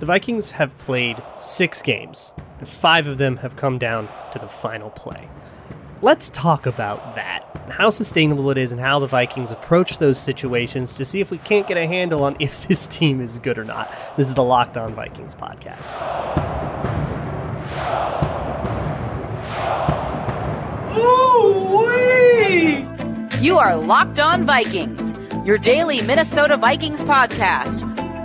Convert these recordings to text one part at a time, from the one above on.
The Vikings have played six games, and five of them have come down to the final play. Let's talk about that, and how sustainable it is, and how the Vikings approach those situations to see if we can't get a handle on if this team is good or not. This is the Locked On Vikings podcast. Ooh-wee! You are Locked On Vikings, your daily Minnesota Vikings podcast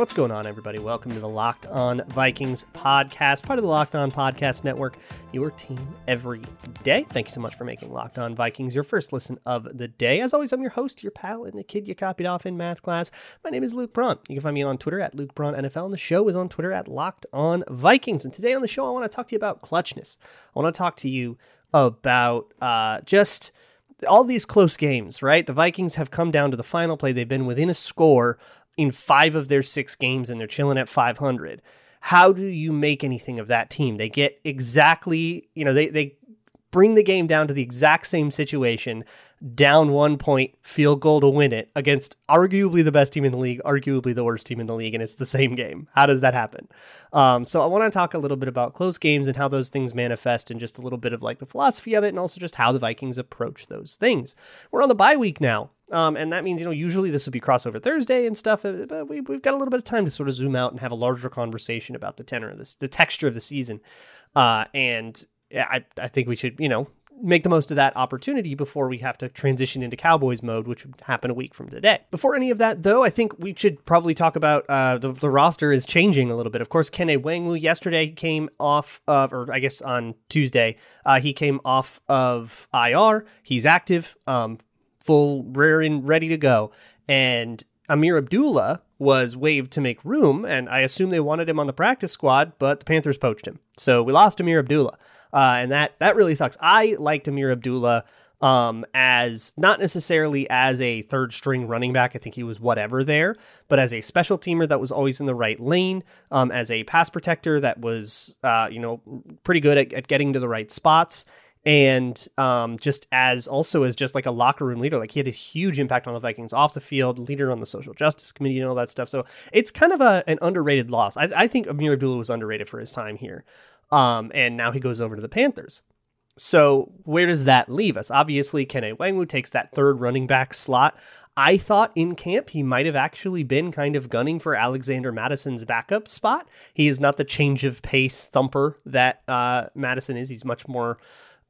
What's going on, everybody? Welcome to the Locked On Vikings podcast, part of the Locked On Podcast Network, your team every day. Thank you so much for making Locked On Vikings your first listen of the day. As always, I'm your host, your pal, and the kid you copied off in math class. My name is Luke Braun. You can find me on Twitter at Luke Braun NFL, and the show is on Twitter at Locked On Vikings. And today on the show, I want to talk to you about clutchness. I want to talk to you about uh, just all these close games, right? The Vikings have come down to the final play. They've been within a score in five of their six games and they're chilling at 500. How do you make anything of that team? They get exactly, you know, they, they bring the game down to the exact same situation, down one point, field goal to win it against arguably the best team in the league, arguably the worst team in the league, and it's the same game. How does that happen? Um, so I want to talk a little bit about close games and how those things manifest, and just a little bit of like the philosophy of it, and also just how the Vikings approach those things. We're on the bye week now. Um, and that means, you know, usually this would be crossover Thursday and stuff, uh, but we, have got a little bit of time to sort of zoom out and have a larger conversation about the tenor of this, the texture of the season. Uh, and I, I think we should, you know, make the most of that opportunity before we have to transition into Cowboys mode, which would happen a week from today. Before any of that, though, I think we should probably talk about uh, the, the roster is changing a little bit. Of course, Kene Nwangwu yesterday came off of, or I guess on Tuesday, uh, he came off of IR. He's active, um, full, rearing, ready to go. And Ameer Abdullah was waived to make room, and I assume they wanted him on the practice squad, but the Panthers poached him. So we lost Ameer Abdullah uh, and that that really sucks. I liked Ameer Abdullah um, as not necessarily as a third string running back. I think he was whatever there, but as a special teamer that was always in the right lane, um, as a pass protector that was, uh, you know, pretty good at, at getting to the right spots. And um, just as also as just like a locker room leader, like he had a huge impact on the Vikings off the field, leader on the social justice committee and all that stuff. So it's kind of a, an underrated loss. I, I think Ameer Abdullah was underrated for his time here. Um, and now he goes over to the Panthers. So where does that leave us? Obviously, Kene Nwangwu takes that third running back slot. I thought in camp he might have actually been kind of gunning for Alexander Mattison's backup spot. He is not the change of pace thumper that uh, Mattison is. He's much more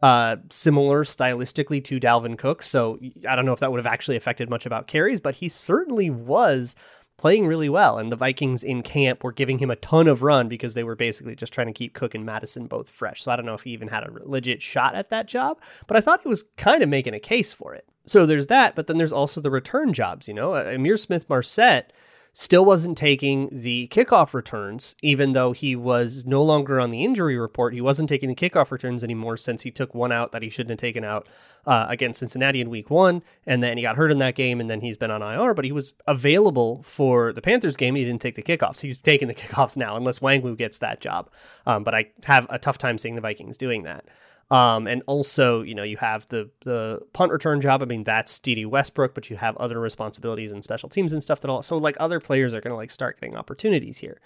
uh, similar stylistically to Dalvin Cook. So I don't know if that would have actually affected much about carries, but he certainly was playing really well. And the Vikings in camp were giving him a ton of run because they were basically just trying to keep Cook and Mattison both fresh. So I don't know if he even had a legit shot at that job, but I thought he was kind of making a case for it. So there's that, but then there's also the return jobs. You know, Ihmir Smith-Marsette still wasn't taking the kickoff returns, even though he was no longer on the injury report. He wasn't taking the kickoff returns anymore since he took one out that he shouldn't have taken out uh, against Cincinnati in week one. And then he got hurt in that game, and then he's been on IR, but he was available for the Panthers game. He didn't take the kickoffs. He's taking the kickoffs now, unless Nwangwu gets that job. Um, but I have a tough time seeing the Vikings doing that. Um, and also, you know, you have the the punt return job. I mean, that's Dede Westbrook, but you have other responsibilities and special teams and stuff that all. So like other players are going to like start getting opportunities here.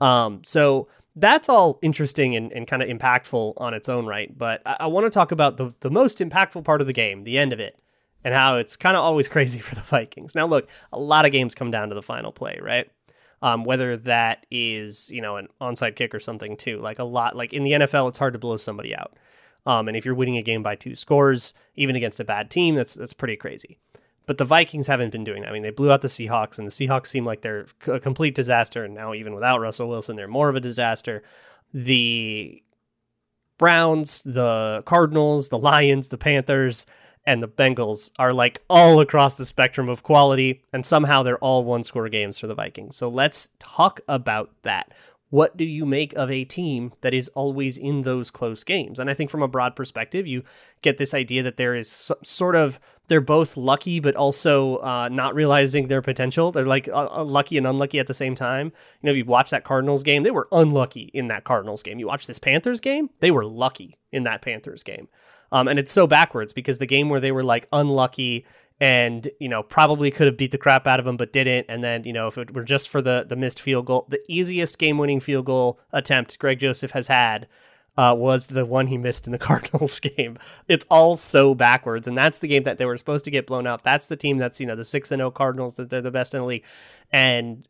Um, so that's all interesting and, and kind of impactful on its own right. But I, I want to talk about the the most impactful part of the game, the end of it, and how it's kind of always crazy for the Vikings. Now, look, a lot of games come down to the final play, right? Um, whether that is you know an onside kick or something too. Like a lot, like in the NFL, it's hard to blow somebody out. Um, and if you're winning a game by two scores, even against a bad team, that's that's pretty crazy. But the Vikings haven't been doing that. I mean, they blew out the Seahawks, and the Seahawks seem like they're a complete disaster. And now, even without Russell Wilson, they're more of a disaster. The Browns, the Cardinals, the Lions, the Panthers, and the Bengals are like all across the spectrum of quality, and somehow they're all one score games for the Vikings. So let's talk about that what do you make of a team that is always in those close games? And I think from a broad perspective, you get this idea that there is sort of they're both lucky, but also uh, not realizing their potential. They're like uh, lucky and unlucky at the same time. You know, if you watch that Cardinals game, they were unlucky in that Cardinals game. You watch this Panthers game, they were lucky in that Panthers game. Um, and it's so backwards because the game where they were like unlucky and you know probably could have beat the crap out of them but didn't. And then you know if it were just for the the missed field goal the easiest game winning field goal attempt greg joseph has had uh, was the one he missed in the cardinals game. It's all so backwards and that's the game that they were supposed to get blown out. That's the team that's you know the 6 and 0 cardinals that they're the best in the league. And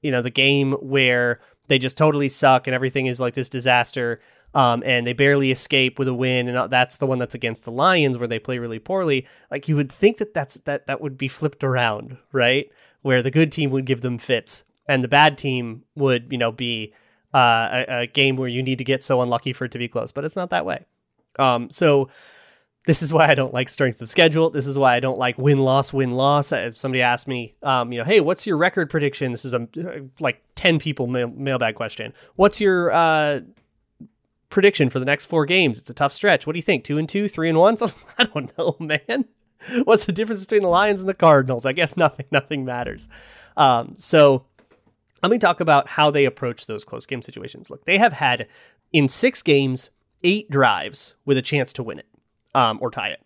you know the game where they just totally suck and everything is like this disaster um, and they barely escape with a win, and that's the one that's against the Lions where they play really poorly. Like you would think that that's that that would be flipped around, right? Where the good team would give them fits, and the bad team would, you know, be uh, a, a, game where you need to get so unlucky for it to be close. But it's not that way. Um, so this is why I don't like strength of schedule. This is why I don't like win loss win loss. If somebody asked me, um, you know, hey, what's your record prediction? This is a like ten people mail- mailbag question. What's your uh, prediction for the next four games. It's a tough stretch. What do you think? Two and two, three and one? So, I don't know, man. What's the difference between the Lions and the Cardinals? I guess nothing. Nothing matters. Um, so let me talk about how they approach those close game situations. Look, they have had in six games eight drives with a chance to win it um, or tie it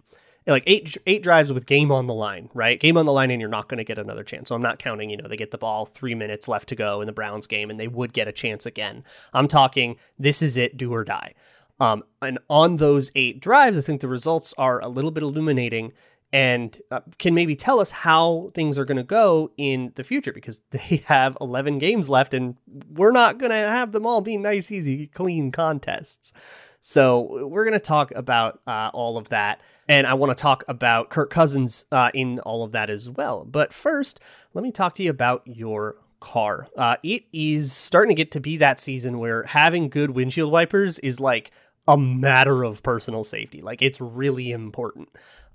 like eight eight drives with game on the line, right? Game on the line, and you're not going to get another chance. So I'm not counting. You know, they get the ball three minutes left to go in the Browns game, and they would get a chance again. I'm talking. This is it, do or die. Um, and on those eight drives, I think the results are a little bit illuminating and uh, can maybe tell us how things are going to go in the future because they have 11 games left and we're not going to have them all be nice, easy, clean contests. So we're going to talk about uh, all of that. And I want to talk about Kirk Cousins uh, in all of that as well. But first, let me talk to you about your car. Uh, it is starting to get to be that season where having good windshield wipers is like a matter of personal safety. Like it's really important.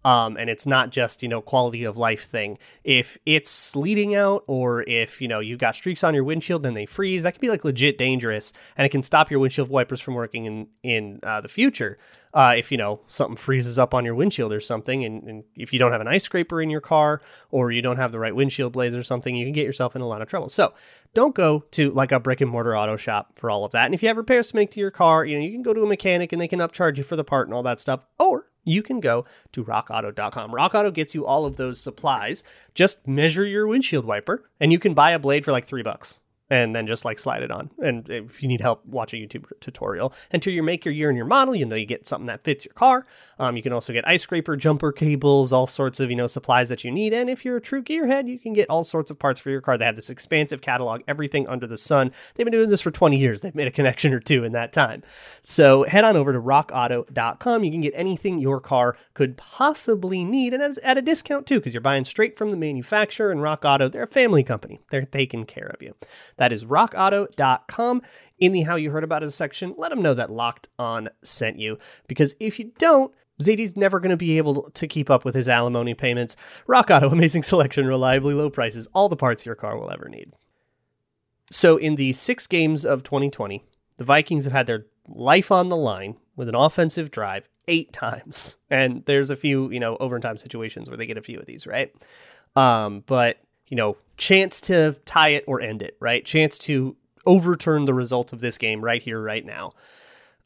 Um, and it's not just you know quality of life thing. If it's sleeting out, or if you know you've got streaks on your windshield and they freeze, that can be like legit dangerous, and it can stop your windshield wipers from working in in uh, the future uh, if you know something freezes up on your windshield or something, and, and, if you don't have an ice scraper in your car or you don't have the right windshield blades or something, you can get yourself in a lot of trouble. So don't go to like a brick and mortar auto shop for all of that. And if you have repairs to make to your car, you know you can go to a mechanic and they can upcharge you for the part and all that stuff, or you can go to rockauto.com. Rock Auto gets you all of those supplies. Just measure your windshield wiper and you can buy a blade for like three bucks and then just like slide it on. And if you need help, watch a YouTube tutorial. Enter your make, your year, and your model. You know you get something that fits your car. Um, you can also get ice scraper, jumper cables, all sorts of you know supplies that you need. And if you're a true gearhead, you can get all sorts of parts for your car. They have this expansive catalog, everything under the sun. They've been doing this for 20 years. They've made a connection or two in that time. So head on over to rockauto.com. You can get anything your car could possibly need, and at a discount too, because you're buying straight from the manufacturer. And Rock Auto, they're a family company. They're taking care of you. That is rockauto.com. In the How You Heard About It section, let them know that Locked On sent you. Because if you don't, ZD's never going to be able to keep up with his alimony payments. Rock Auto, amazing selection, reliably low prices, all the parts your car will ever need. So, in the six games of 2020, the Vikings have had their life on the line with an offensive drive eight times. And there's a few, you know, overtime situations where they get a few of these, right? Um, but you know, chance to tie it or end it, right? Chance to overturn the result of this game right here, right now.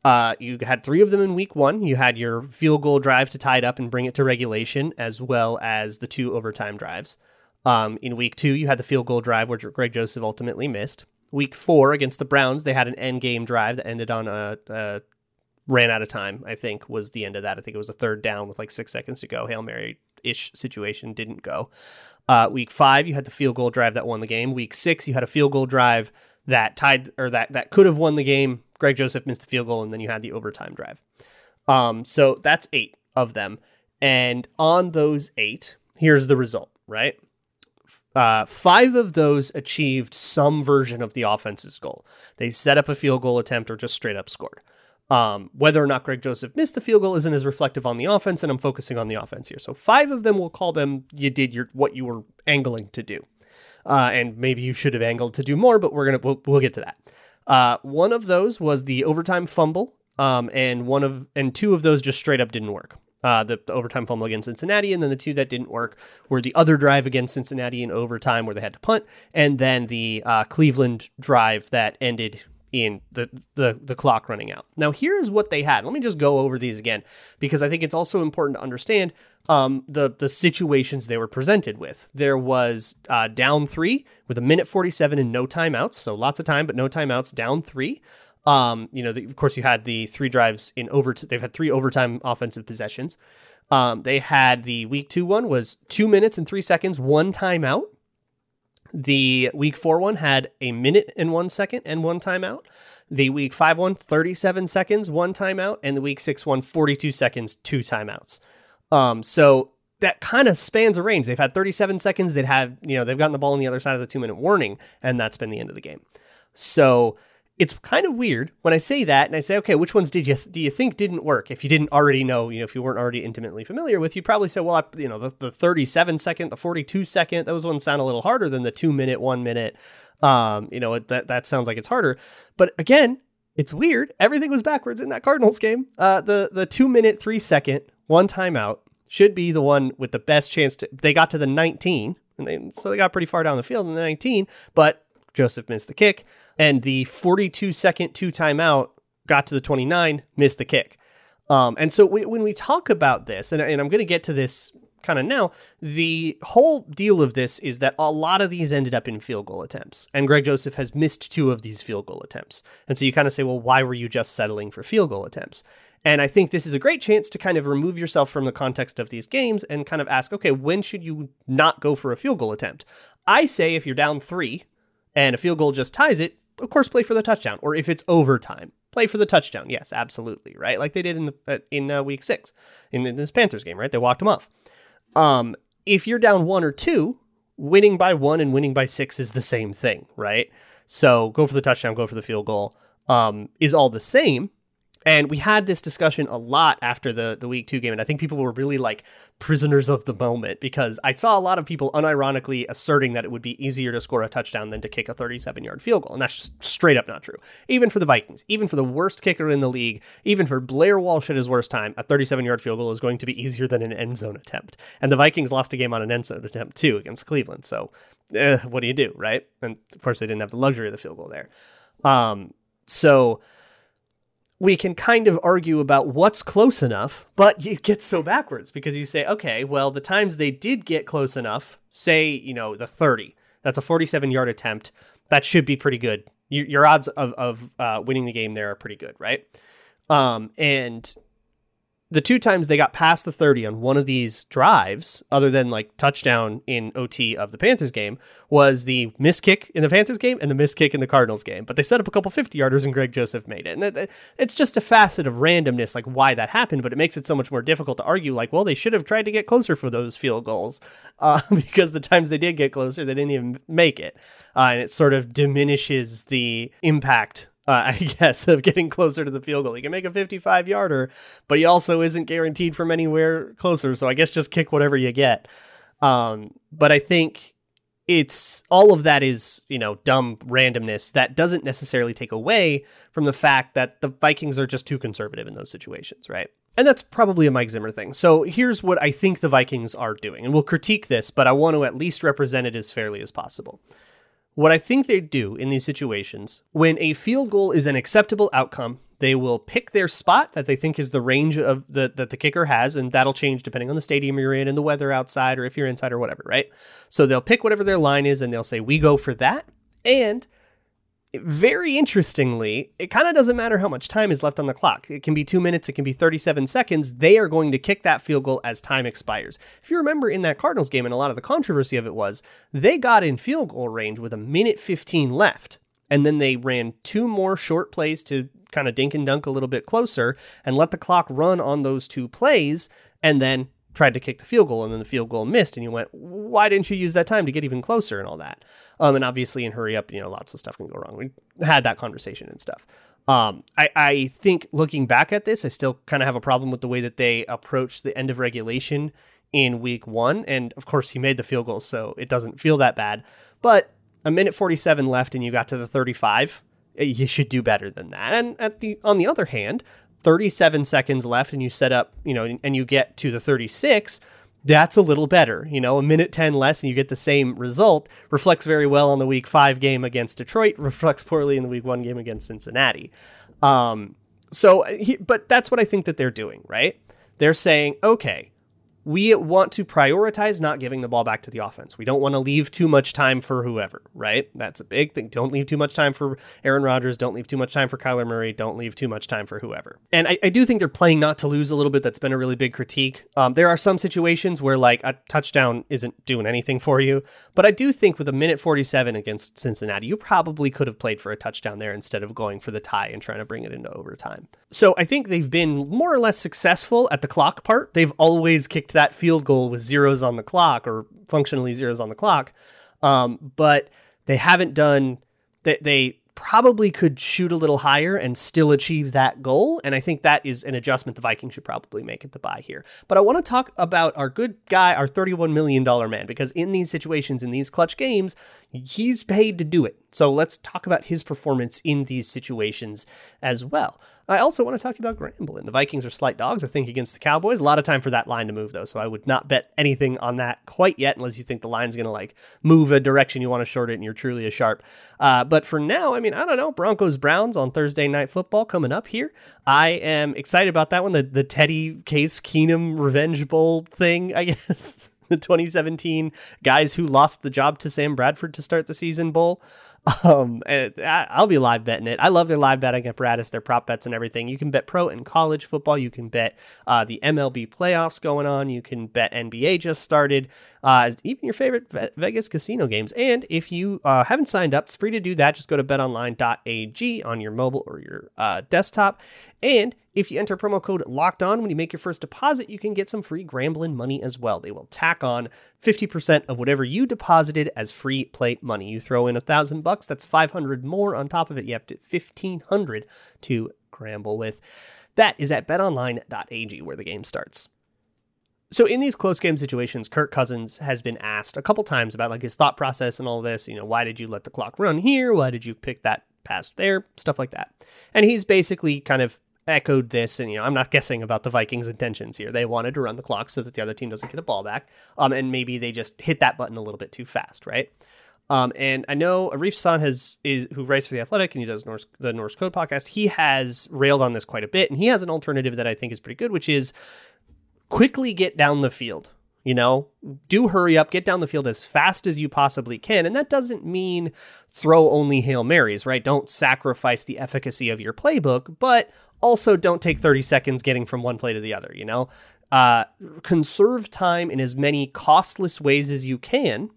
Uh, you had three of them in week one. You had your field goal drive to tie it up and bring it to regulation, as well as the two overtime drives. Um, in week two, you had the field goal drive, which Greg Joseph ultimately missed. Week four against the Browns, they had an end game drive that ended on a, a ran out of time. I think was the end of that. I think it was a third down with like six seconds to go. Hail Mary ish situation didn't go. Uh, week five, you had the field goal drive that won the game. Week six, you had a field goal drive that tied or that that could have won the game. Greg Joseph missed the field goal, and then you had the overtime drive. Um, so that's eight of them. And on those eight, here's the result, right? Uh, five of those achieved some version of the offense's goal. They set up a field goal attempt or just straight up scored. Um, whether or not Greg Joseph missed the field goal isn't as reflective on the offense, and I'm focusing on the offense here. So five of them will call them you did your what you were angling to do, uh, and maybe you should have angled to do more, but we're gonna we'll, we'll get to that. Uh, one of those was the overtime fumble, um, and one of and two of those just straight up didn't work. Uh, the, the, overtime fumble against Cincinnati, and then the two that didn't work were the other drive against Cincinnati in overtime where they had to punt, and then the uh, Cleveland drive that ended in the, the the clock running out. Now here's what they had. Let me just go over these again because I think it's also important to understand um, the the situations they were presented with. There was uh, down three with a minute 47 and no timeouts, so lots of time but no timeouts. Down three. Um, you know, the, of course, you had the three drives in over. They've had three overtime offensive possessions. Um, they had the week two one was two minutes and three seconds, one timeout. The week four one had a minute and one second and one timeout. The week five one, 37 seconds, one timeout. And the week six one, 42 seconds, two timeouts. Um, so that kind of spans a range. They've had 37 seconds. They'd have, you know, they've gotten the ball on the other side of the two minute warning, and that's been the end of the game. So it's kind of weird when I say that and I say, okay, which ones did you do you think didn't work? If you didn't already know, you know, if you weren't already intimately familiar with, you'd probably say, well, I, you know, the, the 37 second, the 42 second, those ones sound a little harder than the two minute, one minute. Um, you know, that that sounds like it's harder. But again, it's weird. Everything was backwards in that Cardinals game. Uh, the the two minute, three second, one timeout should be the one with the best chance to. They got to the 19, and they, so they got pretty far down the field in the 19, but Joseph missed the kick and the 42 second two timeout got to the 29, missed the kick. Um, and so we, when we talk about this, and, and I'm going to get to this kind of now, the whole deal of this is that a lot of these ended up in field goal attempts. And Greg Joseph has missed two of these field goal attempts. And so you kind of say, well, why were you just settling for field goal attempts? And I think this is a great chance to kind of remove yourself from the context of these games and kind of ask, okay, when should you not go for a field goal attempt? I say if you're down three and a field goal just ties it, of course, play for the touchdown. Or if it's overtime, play for the touchdown. Yes, absolutely, right? Like they did in the uh, in uh, week six in, in, this Panthers game, right? They walked them off. Um, if you're down one or two, winning by one and winning by six is the same thing, right? So go for the touchdown, go for the field goal. Um, is all the same. And we had this discussion a lot after the the week two game, and I think people were really like prisoners of the moment because I saw a lot of people unironically asserting that it would be easier to score a touchdown than to kick a 37 yard field goal. And that's just straight up not true. Even for the Vikings, even for the worst kicker in the league, even for Blair Walsh at his worst time, a 37 yard field goal is going to be easier than an end zone attempt. And the Vikings lost a game on an end zone attempt too against Cleveland. So eh, what do you do, right? And of course, they didn't have the luxury of the field goal there. Um, so we can kind of argue about what's close enough, but it gets so backwards because you say, okay, well, the times they did get close enough, say, you know, the 30, that's a 47 yard attempt, that should be pretty good. Your, odds of, of uh, winning the game there are pretty good, right? Um, and the two times they got past the 30 on one of these drives, other than like touchdown in OT of the Panthers game, was the miss kick in the Panthers game and the miss kick in the Cardinals game. But they set up a couple 50 yarders and Greg Joseph made it. And it's just a facet of randomness, like why that happened, but it makes it so much more difficult to argue, like, well, they should have tried to get closer for those field goals uh, because the times they did get closer, they didn't even make it. Uh, and it sort of diminishes the impact uh, I guess, of getting closer to the field goal. He can make a 55 yarder, but he also isn't guaranteed from anywhere closer. So I guess just kick whatever you get. Um, but I think it's all of that is, you know, dumb randomness that doesn't necessarily take away from the fact that the Vikings are just too conservative in those situations, right? And that's probably a Mike Zimmer thing. So here's what I think the Vikings are doing. And we'll critique this, but I want to at least represent it as fairly as possible. What I think they do in these situations, when a field goal is an acceptable outcome, they will pick their spot that they think is the range of the that the kicker has, and that'll change depending on the stadium you're in and the weather outside, or if you're inside or whatever, right? So they'll pick whatever their line is, and they'll say we go for that, and very interestingly, it kind of doesn't matter how much time is left on the clock. It can be two minutes, it can be 37 seconds. They are going to kick that field goal as time expires. If you remember in that Cardinals game, and a lot of the controversy of it was, they got in field goal range with a minute 15 left. And then they ran two more short plays to kind of dink and dunk a little bit closer and let the clock run on those two plays. And then tried to kick the field goal and then the field goal missed and you went why didn't you use that time to get even closer? and all that. Um and obviously in hurry up you know lots of stuff can go wrong. We had that conversation and stuff. Um i i think looking back at this i still kind of have a problem with the way that they approached the end of regulation in week one. And of course he made the field goal so it doesn't feel that bad. But a minute 47 left and you got to the 35 eh, you should do better than that. And at the on the other hand 37 seconds left and you set up, you know, and you get to the 36, that's a little better. You know, a minute 10 less and you get the same result reflects very well on the week five game against Detroit, reflects poorly in the week one game against Cincinnati. Um, so, he, but that's what I think that they're doing, right? They're saying, okay, we want to prioritize not giving the ball back to the offense. We don't want to leave too much time for whoever, right? That's a big thing. Don't leave too much time for Aaron Rodgers. Don't leave too much time for Kyler Murray. Don't leave too much time for whoever. And I, I do think they're playing not to lose a little bit. That's been a really big critique. Um, there are some situations where like a touchdown isn't doing anything for you, but I do think with a minute 47 against Cincinnati, you probably could have played for a touchdown there instead of going for the tie and trying to bring it into overtime. So I think they've been more or less successful at the clock part. They've always kicked that field goal with zeros on the clock or functionally zeros on the clock. Um, but they haven't done that. They, they probably could shoot a little higher and still achieve that goal. And I think that is an adjustment the Vikings should probably make at the bye here. But I want to talk about our good guy, our $31 million man, because in these situations, in these clutch games, he's paid to do it. So let's talk about his performance in these situations as well. I also want to talk to you about Grambling. The Vikings are slight dogs, I think, against the Cowboys. A lot of time for that line to move, though, so I would not bet anything on that quite yet, unless you think the line's going to like move a direction you want to short it and you're truly a sharp. Uh, but for now, I mean, I don't know. Broncos Browns on Thursday Night Football coming up here. I am excited about that one. The the Teddy Case Keenum Revenge Bowl thing, I guess. The 2017 guys who lost the job to Sam Bradford to start the season bowl. Um, I'll be live betting it. I love their live betting apparatus, their prop bets and everything. You can bet pro and college football. You can bet uh, the MLB playoffs going on. You can bet NBA just started. Uh, even your favorite Vegas casino games. And if you uh, haven't signed up, it's free to do that. Just go to betonline.ag on your mobile or your uh, desktop. And if you enter promo code locked on when you make your first deposit, you can get some free Grambling money as well. They will tack on 50% of whatever you deposited as free play money. You throw in a thousand bucks, that's 500 more on top of it. You have to 1500 to Gramble with. That is at betonline.ag where the game starts. So in these close game situations, Kirk Cousins has been asked a couple times about like his thought process and all this. You know, why did you let the clock run here? Why did you pick that pass there? Stuff like that. And he's basically kind of echoed this, and you know, I'm not guessing about the Vikings' intentions here. They wanted to run the clock so that the other team doesn't get a ball back, um, and maybe they just hit that button a little bit too fast, right? Um, and I know Arif Hasan has is who writes for the Athletic and he does Norse, the Norse Code podcast. He has railed on this quite a bit, and he has an alternative that I think is pretty good, which is quickly get down the field. You know, do hurry up, get down the field as fast as you possibly can. And that doesn't mean throw only Hail Marys, right? Don't sacrifice the efficacy of your playbook, but also don't take 30 seconds getting from one play to the other, you know? Uh, conserve time in as many costless ways as you can,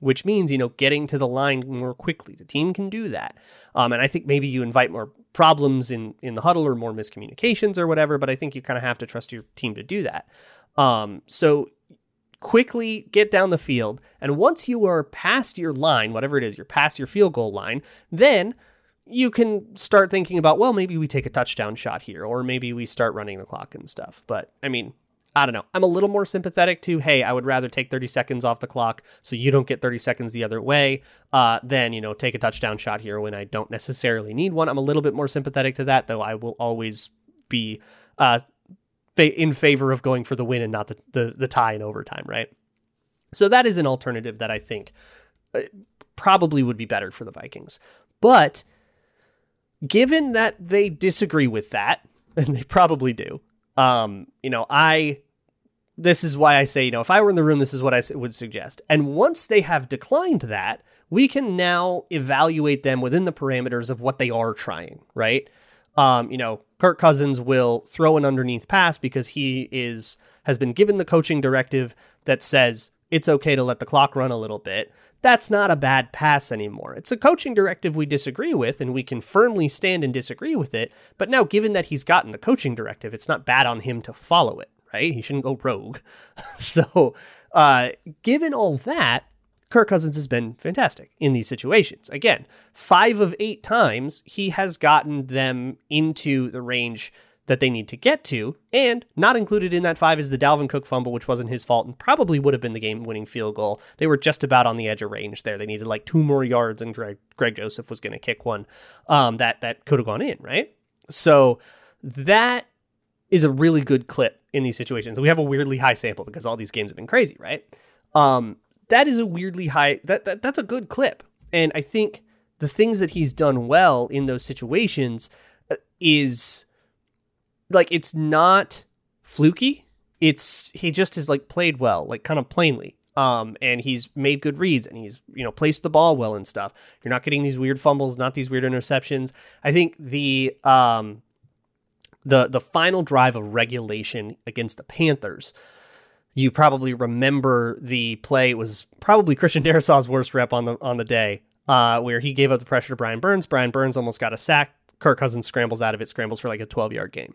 which means, you know, getting to the line more quickly. The team can do that. Um, and I think maybe you invite more problems in, in the huddle or more miscommunications or whatever, but I think you kind of have to trust your team to do that. Um, so quickly get down the field. And once you are past your line, whatever it is, you're past your field goal line, then you can start thinking about, well, maybe we take a touchdown shot here, or maybe we start running the clock and stuff. But I mean, I don't know. I'm a little more sympathetic to, hey, I would rather take 30 seconds off the clock so you don't get 30 seconds the other way uh, than, you know, take a touchdown shot here when I don't necessarily need one. I'm a little bit more sympathetic to that, though I will always be uh, in favor of going for the win and not the, the, the tie in overtime, right? So that is an alternative that I think uh, probably would be better for the Vikings. But given that they disagree with that, and they probably do, um, you know, I this is why I say, you know, if I were in the room, this is what I would suggest. And once they have declined that, we can now evaluate them within the parameters of what they are trying, right? Um, you know, Kirk Cousins will throw an underneath pass because he is has been given the coaching directive that says it's okay to let the clock run a little bit that's not a bad pass anymore. It's a coaching directive we disagree with, and we can firmly stand and disagree with it. But now, given that he's gotten the coaching directive, it's not bad on him to follow it, right? He shouldn't go rogue. so, uh, given all that, Kirk Cousins has been fantastic in these situations. Again, five of eight times he has gotten them into the range that they need to get to. And not included in that five is the Dalvin Cook fumble, which wasn't his fault and probably would have been the game winning field goal. They were just about on the edge of range there. They needed like two more yards, and Greg, Greg Joseph was going to kick one um, that, that could have gone in, right? So that is a really good clip in these situations. We have a weirdly high sample because all these games have been crazy, right? Um, that is a weirdly high that, that that's a good clip. And I think the things that he's done well in those situations uh, is like it's not fluky. It's he just has like played well, like kind of plainly. Um, and he's made good reads and he's you know placed the ball well and stuff. You're not getting these weird fumbles, not these weird interceptions. I think the um the the final drive of regulation against the Panthers. You probably remember the play it was probably Christian Darrisaw's worst rep on the on the day, uh, where he gave up the pressure to Brian Burns. Brian Burns almost got a sack. Kirk Cousins scrambles out of it, scrambles for like a 12 yard game.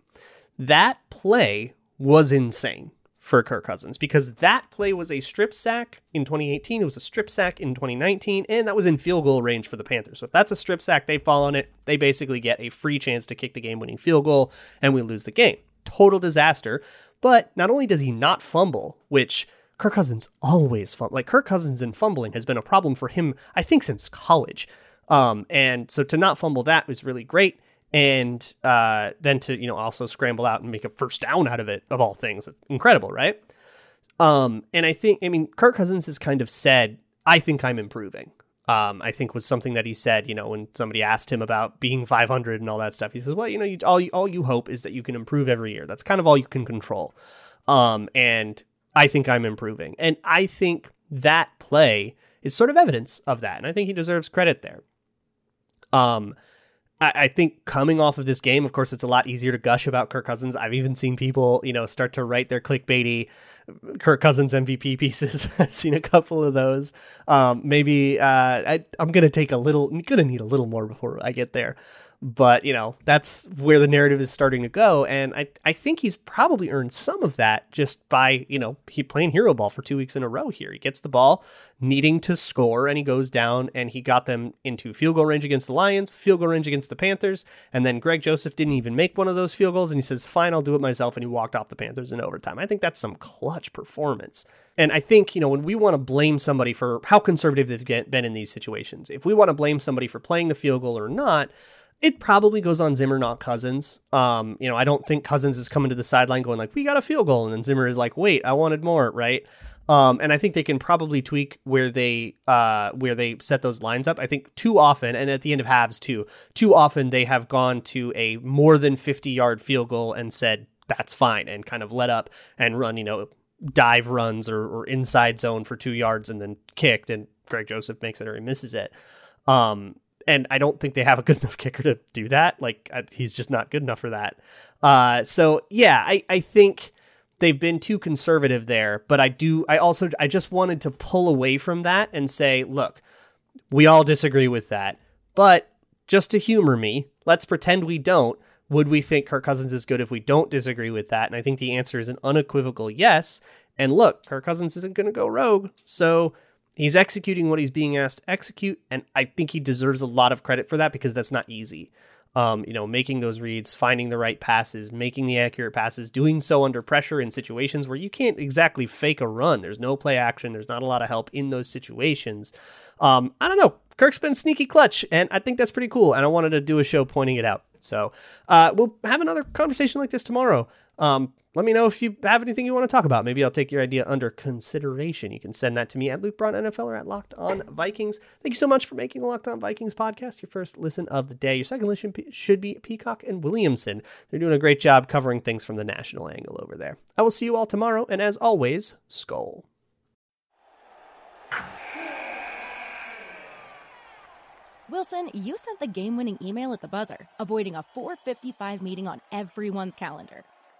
That play was insane for Kirk Cousins because that play was a strip sack in 2018. It was a strip sack in 2019, and that was in field goal range for the Panthers. So if that's a strip sack, they fall on it. They basically get a free chance to kick the game winning field goal, and we lose the game. Total disaster. But not only does he not fumble, which Kirk Cousins always fumble. Like Kirk Cousins in fumbling has been a problem for him, I think, since college. Um, and so to not fumble that was really great. And uh, then to you know also scramble out and make a first down out of it of all things incredible right? Um, and i think i mean kirk cousins has kind of said i think i'm improving. Um, i think was something that he said you know when somebody asked him about being 500 and all that stuff he says well you know you, all, you, all you hope is that you can improve every year. That's kind of all you can control. Um, and i think i'm improving. And i think that play is sort of evidence of that. And i think he deserves credit there um, I, I think coming off of this game, of course, it's a lot easier to gush about Kirk Cousins. I've even seen people, you know, start to write their clickbaity Kirk Cousins MVP pieces. I've seen a couple of those. Um, maybe uh, I, I'm gonna take a little, gonna need a little more before I get there but you know that's where the narrative is starting to go. And i i think he's probably earned some of that just by you know he playing hero ball for two weeks in a row here. He gets the ball needing to score and he goes down and he got them into field goal range against the lions field goal range against the panthers and then greg joseph didn't even make one of those field goals and he says fine i'll do it myself and he walked off the panthers in overtime. I think that's some clutch performance. And I think, you know, when we want to blame somebody for how conservative they've been in these situations, if we want to blame somebody for playing the field goal or not, it probably goes on Zimmer, not Cousins. Um, you know, I don't think Cousins is coming to the sideline going like, "We got a field goal," and then Zimmer is like, "Wait, I wanted more," right? Um, and I think they can probably tweak where they uh, where they set those lines up. I think too often, and at the end of halves too, too often they have gone to a more than fifty yard field goal and said that's fine, and kind of let up and run, you know, dive runs or, or inside zone for two yards and then kicked, and Greg Joseph makes it or he misses it. Um, and I don't think they have a good enough kicker to do that. Like he's just not good enough for that. Uh, so yeah, I I think they've been too conservative there. But I do. I also I just wanted to pull away from that and say, look, we all disagree with that, but just to humor me, let's pretend we don't. Would we think Kirk Cousins is good if we don't disagree with that? And I think the answer is an unequivocal yes. And look, Kirk Cousins isn't going to go rogue. So He's executing what he's being asked to execute, and I think he deserves a lot of credit for that because that's not easy. Um, you know, making those reads, finding the right passes, making the accurate passes, doing so under pressure in situations where you can't exactly fake a run. There's no play action. There's not a lot of help in those situations. Um, I don't know. Kirk's been sneaky clutch, and I think that's pretty cool. And I wanted to do a show pointing it out. So uh, we'll have another conversation like this tomorrow. Um, let me know if you have anything you want to talk about. Maybe I'll take your idea under consideration. You can send that to me at Luke Braun NFL or at Locked On Vikings. Thank you so much for making the Locked On Vikings podcast your first listen of the day. Your second listen should be Peacock and Williamson. They're doing a great job covering things from the national angle over there. I will see you all tomorrow, and as always, Skol. Wilson, you sent the game-winning email at the buzzer, avoiding a 4:55 meeting on everyone's calendar.